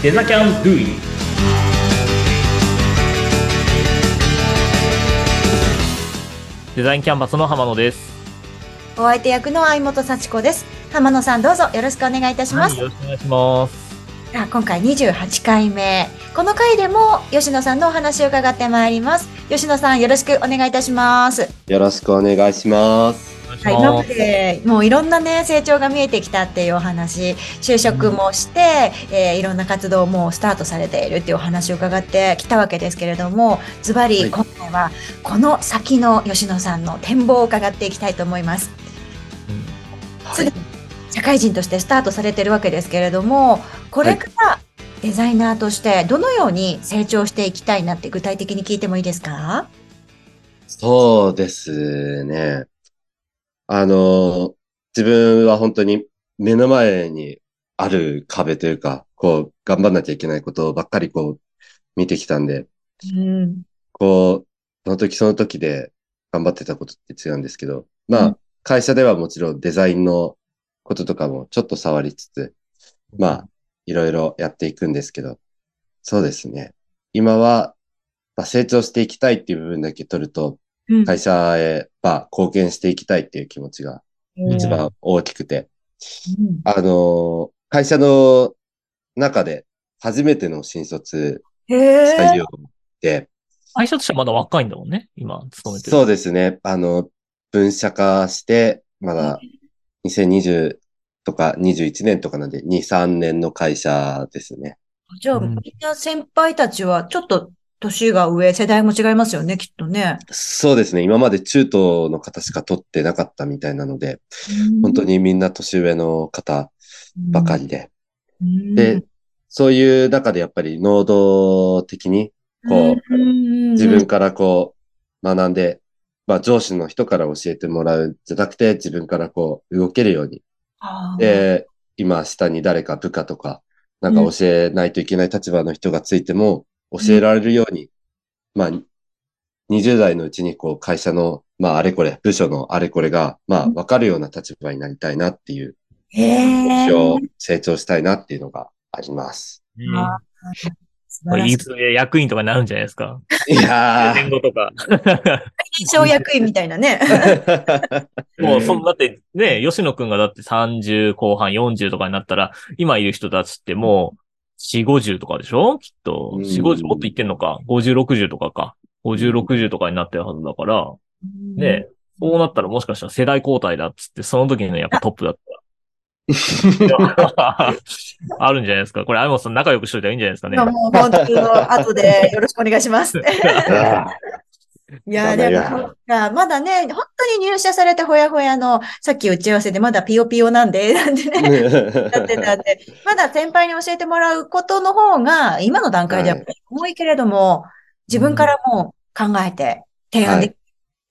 デザキャンドゥイデザインキャンバスの浜野です。お相手役の相本幸子です。浜野さんどうぞよろしくお願いいたします。はいよろしくお願いします。あ今回28回目。この回でも吉野さんのお話を伺ってまいります。吉野さんよろしくお願いいたします。よろしくお願いします。はい、今までもういろんなね成長が見えてきたっていうお話就職もして、えーいろんな活動もスタートされているっていうお話を伺ってきたわけですけれどもズバリはい。今回はこの先の吉野さんの展望を伺っていきたいと思います。すでに社会人としてスタートされてるわけですけれどもこれからデザイナーとしてどのように成長していきたいなって具体的に聞いてもいいですか？そうですね。あの、自分は本当に目の前にある壁というか、こう、頑張んなきゃいけないことばっかりこう、見てきたんで、うん。こう、その時その時で頑張ってたことって違うんですけど、まあうん、会社ではもちろんデザインのこととかもちょっと触りつつ、まあ、いろいろやっていくんですけど、そうですね。今は、まあ、成長していきたいっていう部分だけ取ると、うん会社へ、まあ、貢献していきたいっていう気持ちが一番大きくて、うん。あのー会社の中で初めての新卒採用で、会社としてはまだ若いんだもんね、今、勤めてる。そうですね。あの、分社化して、まだ2020とか21年とかなんで、2、3年の会社ですね。じゃあ、うん。みんな先輩たちはちょっと年が上、世代も違いますよね、きっとね。そうですね。今まで中東の方しか取ってなかったみたいなので、本当にみんな年上の方ばかりで。うん。で、そういう中でやっぱり能動的に、こう、うん自分からこう、学んで、まあ上司の人から教えてもらうんじゃなくて、自分からこう、動けるように。で、今下に誰か部下とか、なんか教えないといけない立場の人がついても、教えられるように、まあ、20代のうちにこう、会社の、まあ、あれこれ、部署のあれこれが、まあ、わかるような立場になりたいなっていう、へ目え。標、成長したいなっていうのがあります。ねあ素これ、いいつ役員とかになるんじゃないですか？いや年後とか。小役員みたいなね。ー。もう、そんだって、ね、吉野くんがだって30後半40とかになったら、今いる人たちってもう、4、50とかでしょ？きっと。うん4、50もっといってんのか。50、60とかか。50、60とかになってるはずだから、ね、そうなったらもしかしたら世代交代だっつって、その時のやっぱトップだったら。あるんじゃないですか。これ、アイモンさん仲良くしといたらいいんじゃないですかね。もう本当に後でよろしくお願いします。いやーでも、かまだね、本当に入社されてほやほやの、さっき打ち合わせでまだピヨピヨなんで、なんでね、やってたんで、まだ先輩に教えてもらうことの方が、今の段階では多い。けれども、自分からも考えて提案でき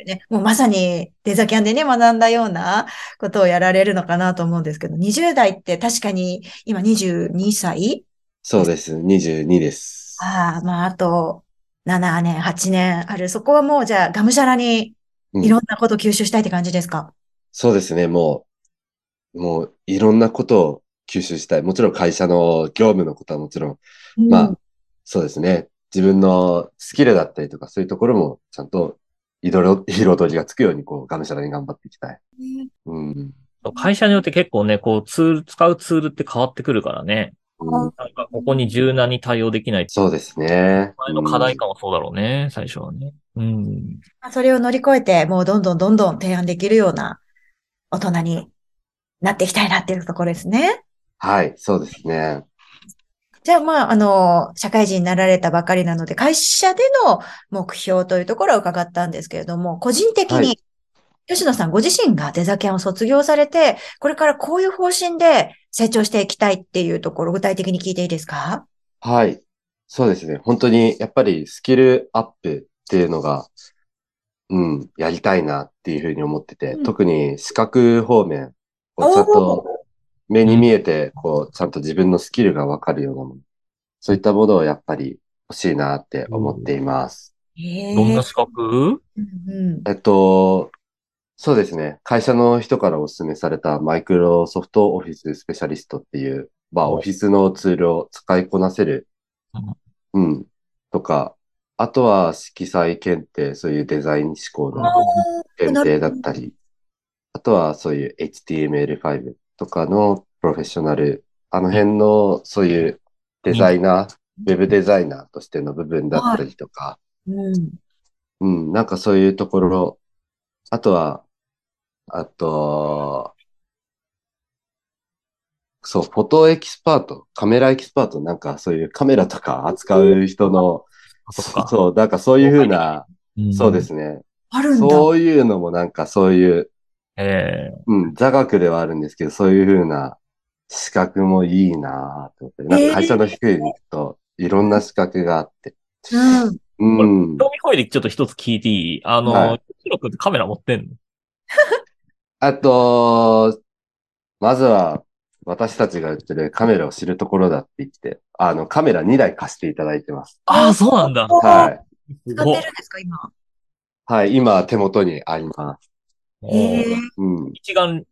る、ねもうまさにデザキャンでね、学んだようなことをやられるのかなと思うんですけど、20代って確かに今22歳？そうです。22です。ああ、まあ、あと、7年、8年ある。そこはもう、じゃあ、がむしゃらに、うんいろんなことを吸収したいって感じですか、そうですね。もう、もういろんなことを吸収したい。もちろん会社の業務のことはもちろん、まあ、そうですね。自分のスキルだったりとか、そういうところもちゃんと彩り彩りがつくように、こう、がむしゃらに頑張っていきたい。うんうん。会社によって結構ね、こう、ツール、使うツールって変わってくるからね。うんなんか、ここに柔軟に対応できない。そうですね。前の課題感はそうだろうね、最初はね。うん。まあそれを乗り越えて、もうどんどんどんどん提案できるような大人になっていきたいなっていうところですね。はい、そうですね。じゃあ、まあ、あの、社会人になられたばかりなので、会社での目標というところを伺ったんですけれども、個人的はに、吉野さんご自身がデザキャンを卒業されて、これからこういう方針で成長していきたいっていうところ、具体的に聞いていいですか？はい。そうですね。本当に、やっぱりスキルアップっていうのが、うん、やりたいなっていうふうに思ってて、うん特に資格方面をちゃんと目に見えて、こう、ちゃんと自分のスキルがわかるようなもの。そういったものをやっぱり欲しいなって思っています。へえどんな資格？うんうんえっと、そうですね。会社の人からお勧めされたマイクロソフトオフィススペシャリストっていう、まあ、オフィスのツールを使いこなせる、うん、とか、あとは色彩検定、そういうデザイン思考の検定だったり、あとはそういう HTML5 とかのプロフェッショナル、あの辺のそういうデザイナー、ウェブデザイナーとしての部分だったりとか、うん。うん、なんかそういうところ、あとは、あと、そう、フォトエキスパート、カメラエキスパート、なんかそういうカメラとか扱う人の、そう、なんかそういうふうな、んそうで。すね。あるんだ。そういうのもなんかそういう、ええうん、座学ではあるんですけど、そういうふうな資格もいいなぁと思って、なんか会社の低いに行くと、いろんな資格があって。うん。うん。興味本位でちょっと一つ聞いていい？あの、はいヒロ君ってカメラ持ってんの？あと、まずは、私たちが売ってるカメラを知るところだって言って、あの、カメラ2台貸していただいてます。ああ、そうなんだ。はい。使ってるんですか、今？はい、今手元にあります。ええうん。一眼、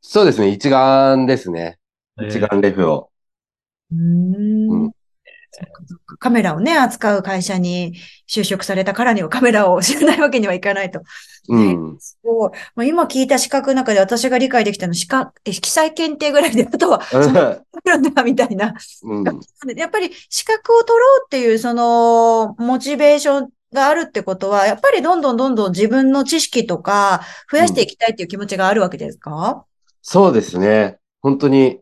そうですね、一眼ですね。えー一眼レフを。うー。うんカメラをね、扱う会社に就職されたからにはカメラを知らないわけにはいかないと。うん。すごい。まあ、今聞いた資格の中で私が理解できたの、資格、え色彩検定ぐらいで、あとは、そのみたいな。うん。やっぱり資格を取ろうっていう、その、モチベーションがあるってことは、やっぱりどんどんどんどん自分の知識とか、増やしていきたいっていう気持ちがあるわけですか、そうですね。本当に、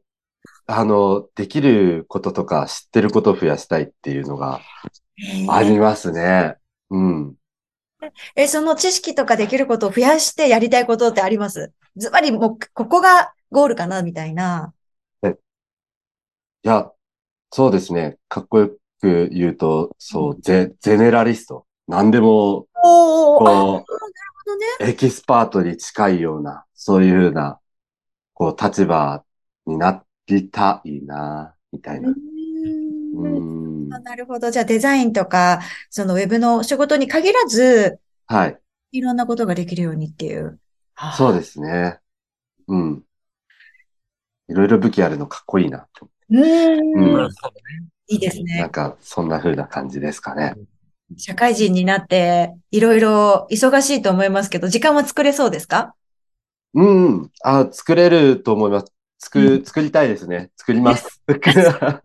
あの、できることとか知ってることを増やしたいっていうのがありますね。うん。え、その知識とかできることを増やしてやりたいことってあります？ズバリもう、ここがゴールかな、みたいな。いや、そうですね。かっこよく言うと、そう、ゼ、ゼネラリスト。何でも、こほどね。う、エキスパートに近いような、そういうふうな、こう、立場になりたいな、みたいうな。ーうんん。なるほど。じゃあデザインとか、そのウェブの仕事に限らず、はい。いろんなことができるようにっていう。す。そうですね。うん。いろいろ武器あるのかっこいいなと。うーん。うんいいですなんね。か、そんな風な感じですかね。社会人になって、いろいろ忙しいと思いますけど、時間は作れそうですか？うん。あ、作れると思います。作うる、作りたいですね。作ります。あ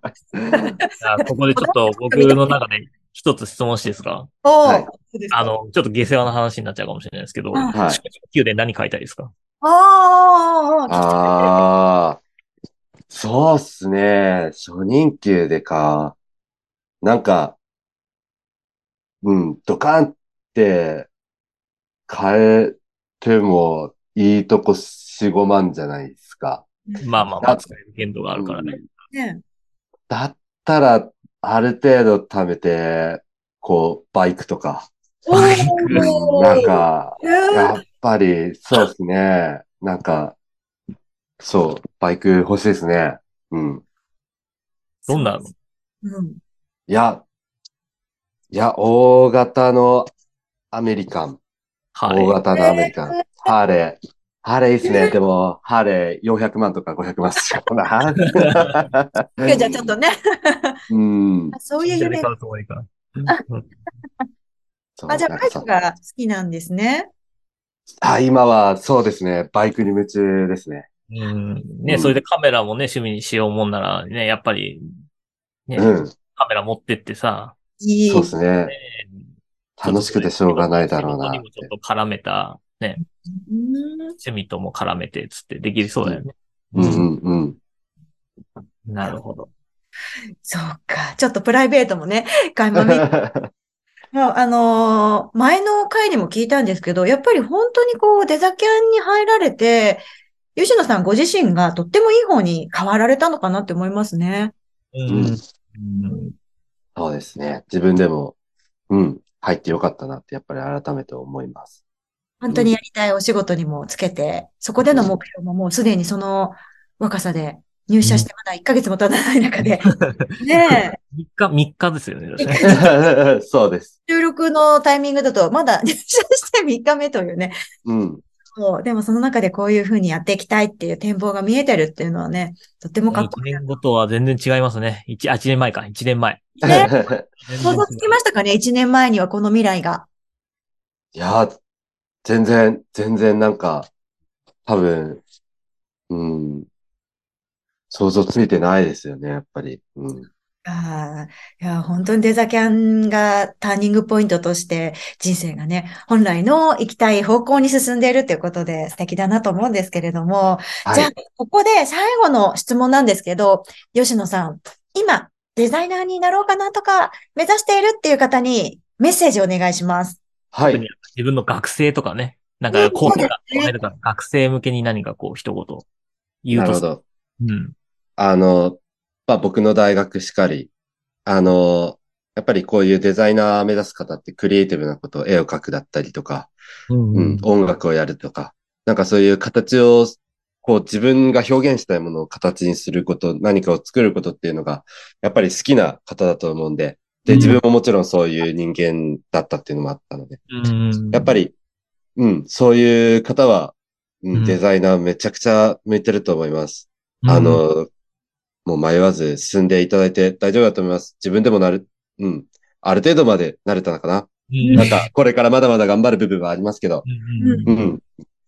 ここでちょっと僕の中で一つ質問していいですか？あの、ちょっと下世話な話になっちゃうかもしれないですけど、うんはい初級で何書いたいですか？ああ、そうっすね。初任給でか。なんか、うん、ドカンって変えてもいいとこ4、5万じゃないですか。まあまあまあ、使える限度があるからね。ね。だったら、ある程度貯めて、こう、バイクとか。おバイクーなんか、えーやっぱり、そうですね。なんか、そう、バイク欲しいですね。うん。どんなの？うん。いや、いや、大型のアメリカン。はい。大型のアメリカン。ハーレー。ハーレーいいっすね。でも、ハーレー400万とか500万しかな。いやじゃあちょっとね、うん。そういう夢。あ、じゃあバイクが好きなんですね。あ、今はそうですね。バイクに夢中ですね。うん。うね、んそれでカメラもね、趣味にしようもんなら、ね、やっぱり、ね、うん。カメラ持ってってさ、いい。そうですね。ね楽しくてしょうがないだろうなにもちょてっ。と絡めた、ね、うん趣味とも絡めて、つってできそうだよね。うんうんうん。なるほど。そうか。ちょっとプライベートもね、垣間見て もう、あのー前の回にも聞いたんですけど、やっぱり本当にこう、デザキャンに入られて、吉野さんご自身がとってもいい方に変わられたのかなって思いますね。ううんん。うんそうですね。自分でも、うん、入ってよかったなって、やっぱり改めて思います。本当にやりたいお仕事にもつけて、そこでの目標ももうすでにその若さで入社してまだ1ヶ月も経たない中で、ねえ、3日、3日ですよね。そうです。収録のタイミングだとまだ入社して3日目というね、うん。そう。でもその中でこういうふうにやっていきたいっていう展望が見えてるっていうのはね、とってもかっこ1いい。年後とは全然違いますね。一あ、1年前か。1年前。ね 想像つきましたかね ?1 年前にはこの未来が。いやー、全然、全然なんか、多分、うん、想像ついてないですよね、やっぱり。うん。ああ、いや、本当にデザキャンがターニングポイントとして人生がね、本来の行きたい方向に進んでいるっていうことで素敵だなと思うんですけれども、じゃあはい。、ここで最後の質問なんですけど、吉野さん、今、デザイナーになろうかなとか、目指しているっていう方にメッセージをお願いします。はい特に。自分の学生とかね。なんか、うんコースが学生向けに何かこう、一言言うと。なるほど。うん。あの、まあ、僕の大学しかり、あの、やっぱりこういうデザイナー目指す方ってクリエイティブなこと、絵を描くだったりとか、うんうん、音楽をやるとか、なんかそういう形を、こう自分が表現したいものを形にすること、何かを作ることっていうのが、やっぱり好きな方だと思うんで、で、うん自分ももちろんそういう人間だったっていうのもあったので、うん。やっぱり、うん、そういう方は、ううんん、デザイナーめちゃくちゃ向いてると思います。うん、あの、もう迷わず進んでいただいて大丈夫だと思います。自分でもなる、うん、ある程度まで慣れたのかな。うん、なんか、これからまだまだ頑張る部分はありますけど、うん、うん、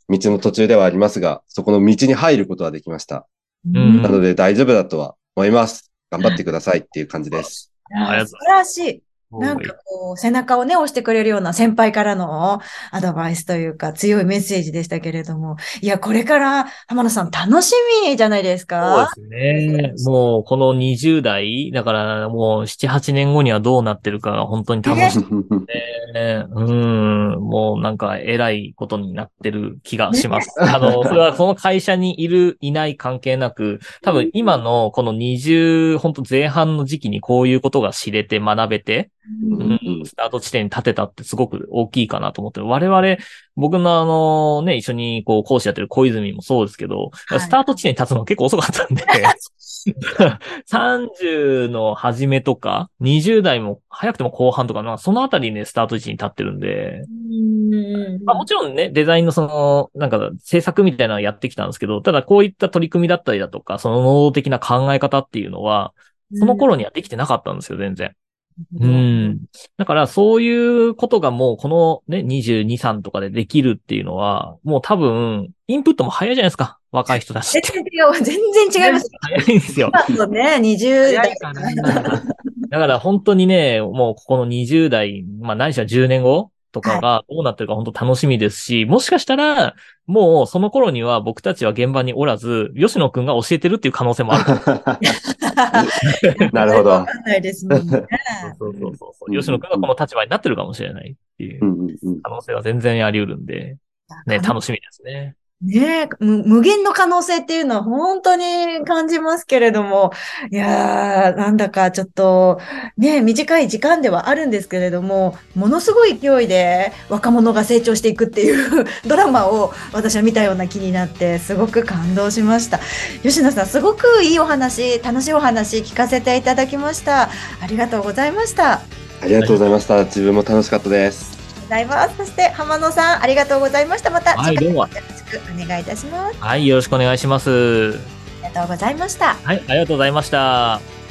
道の途中ではありますが、そこの道に入ることはできました。んなので大丈夫だとは思います。頑張ってくださいっていう感じです。いやありがとう素晴らしい。なんかこう、背中をね、押してくれるような先輩からのアドバイスというか、強いメッセージでしたけれども、いや、これから浜野さん楽しみじゃないですそうかですね。もう、この20代、だからもう7、8年後にはどうなってるかが本当に楽しみね。うん、もうなんか偉いことになってる気がします。あの、それはその会社にいる、いない関係なく、多分今のこの20、本当前半の時期にこういうことが知れて学べて、スタート地点に立てたってすごく大きいかなと思って、我々、僕のあのね、一緒にこう講師やってる小泉もそうですけど、はい。スタート地点に立つの結構遅かったんで、30の初めとか、20代も早くても後半とか、まあそのあたりにね、スタート地に立ってるんで、うん。まあもちろんね、デザインのその、なんか制作みたいなのをやってきたんですけど、ただこういった取り組みだったりだとか、その能動的な考え方っていうのは、その頃にはできてなかったんですよ、全然。うん。だから、そういうことがもう、このね、22、3とかでできるっていうのは、もう多分、インプットも早いじゃないですか。若い人たちって。全然違う、全然違います。早いんですよ。今とね、20代だから本当にね、もうここの20代、まあ何しろ10年後とかがどうなってるか本当楽しみですし、もしかしたら、もうその頃には僕たちは現場におらず、吉野くんが教えてるっていう可能性もある。なるほどわ。かんないですもんね。そうそうそうそう。吉野くんがこの立場になってるかもしれないっていう可能性は全然あり得るんで、ね、楽しみですね。ねえ、む無限の可能性っていうのは本当に感じますけれども、いやー、なんだかちょっと、ねえ、短い時間ではあるんですけれども、ものすごい勢いで若者が成長していくっていう ドラマを私は見たような気になって、すごく感動しました。吉野さん、すごくいいお話、楽しいお話聞かせていただきました。ありがとうございました。ありがとうございました。自分も楽しかったです。ありがとうございます。そして、浜野さん、ありがとうございました。またはい、お願いいたします。はい、よろしくお願いします。ありがとうございました。はい、ありがとうございました。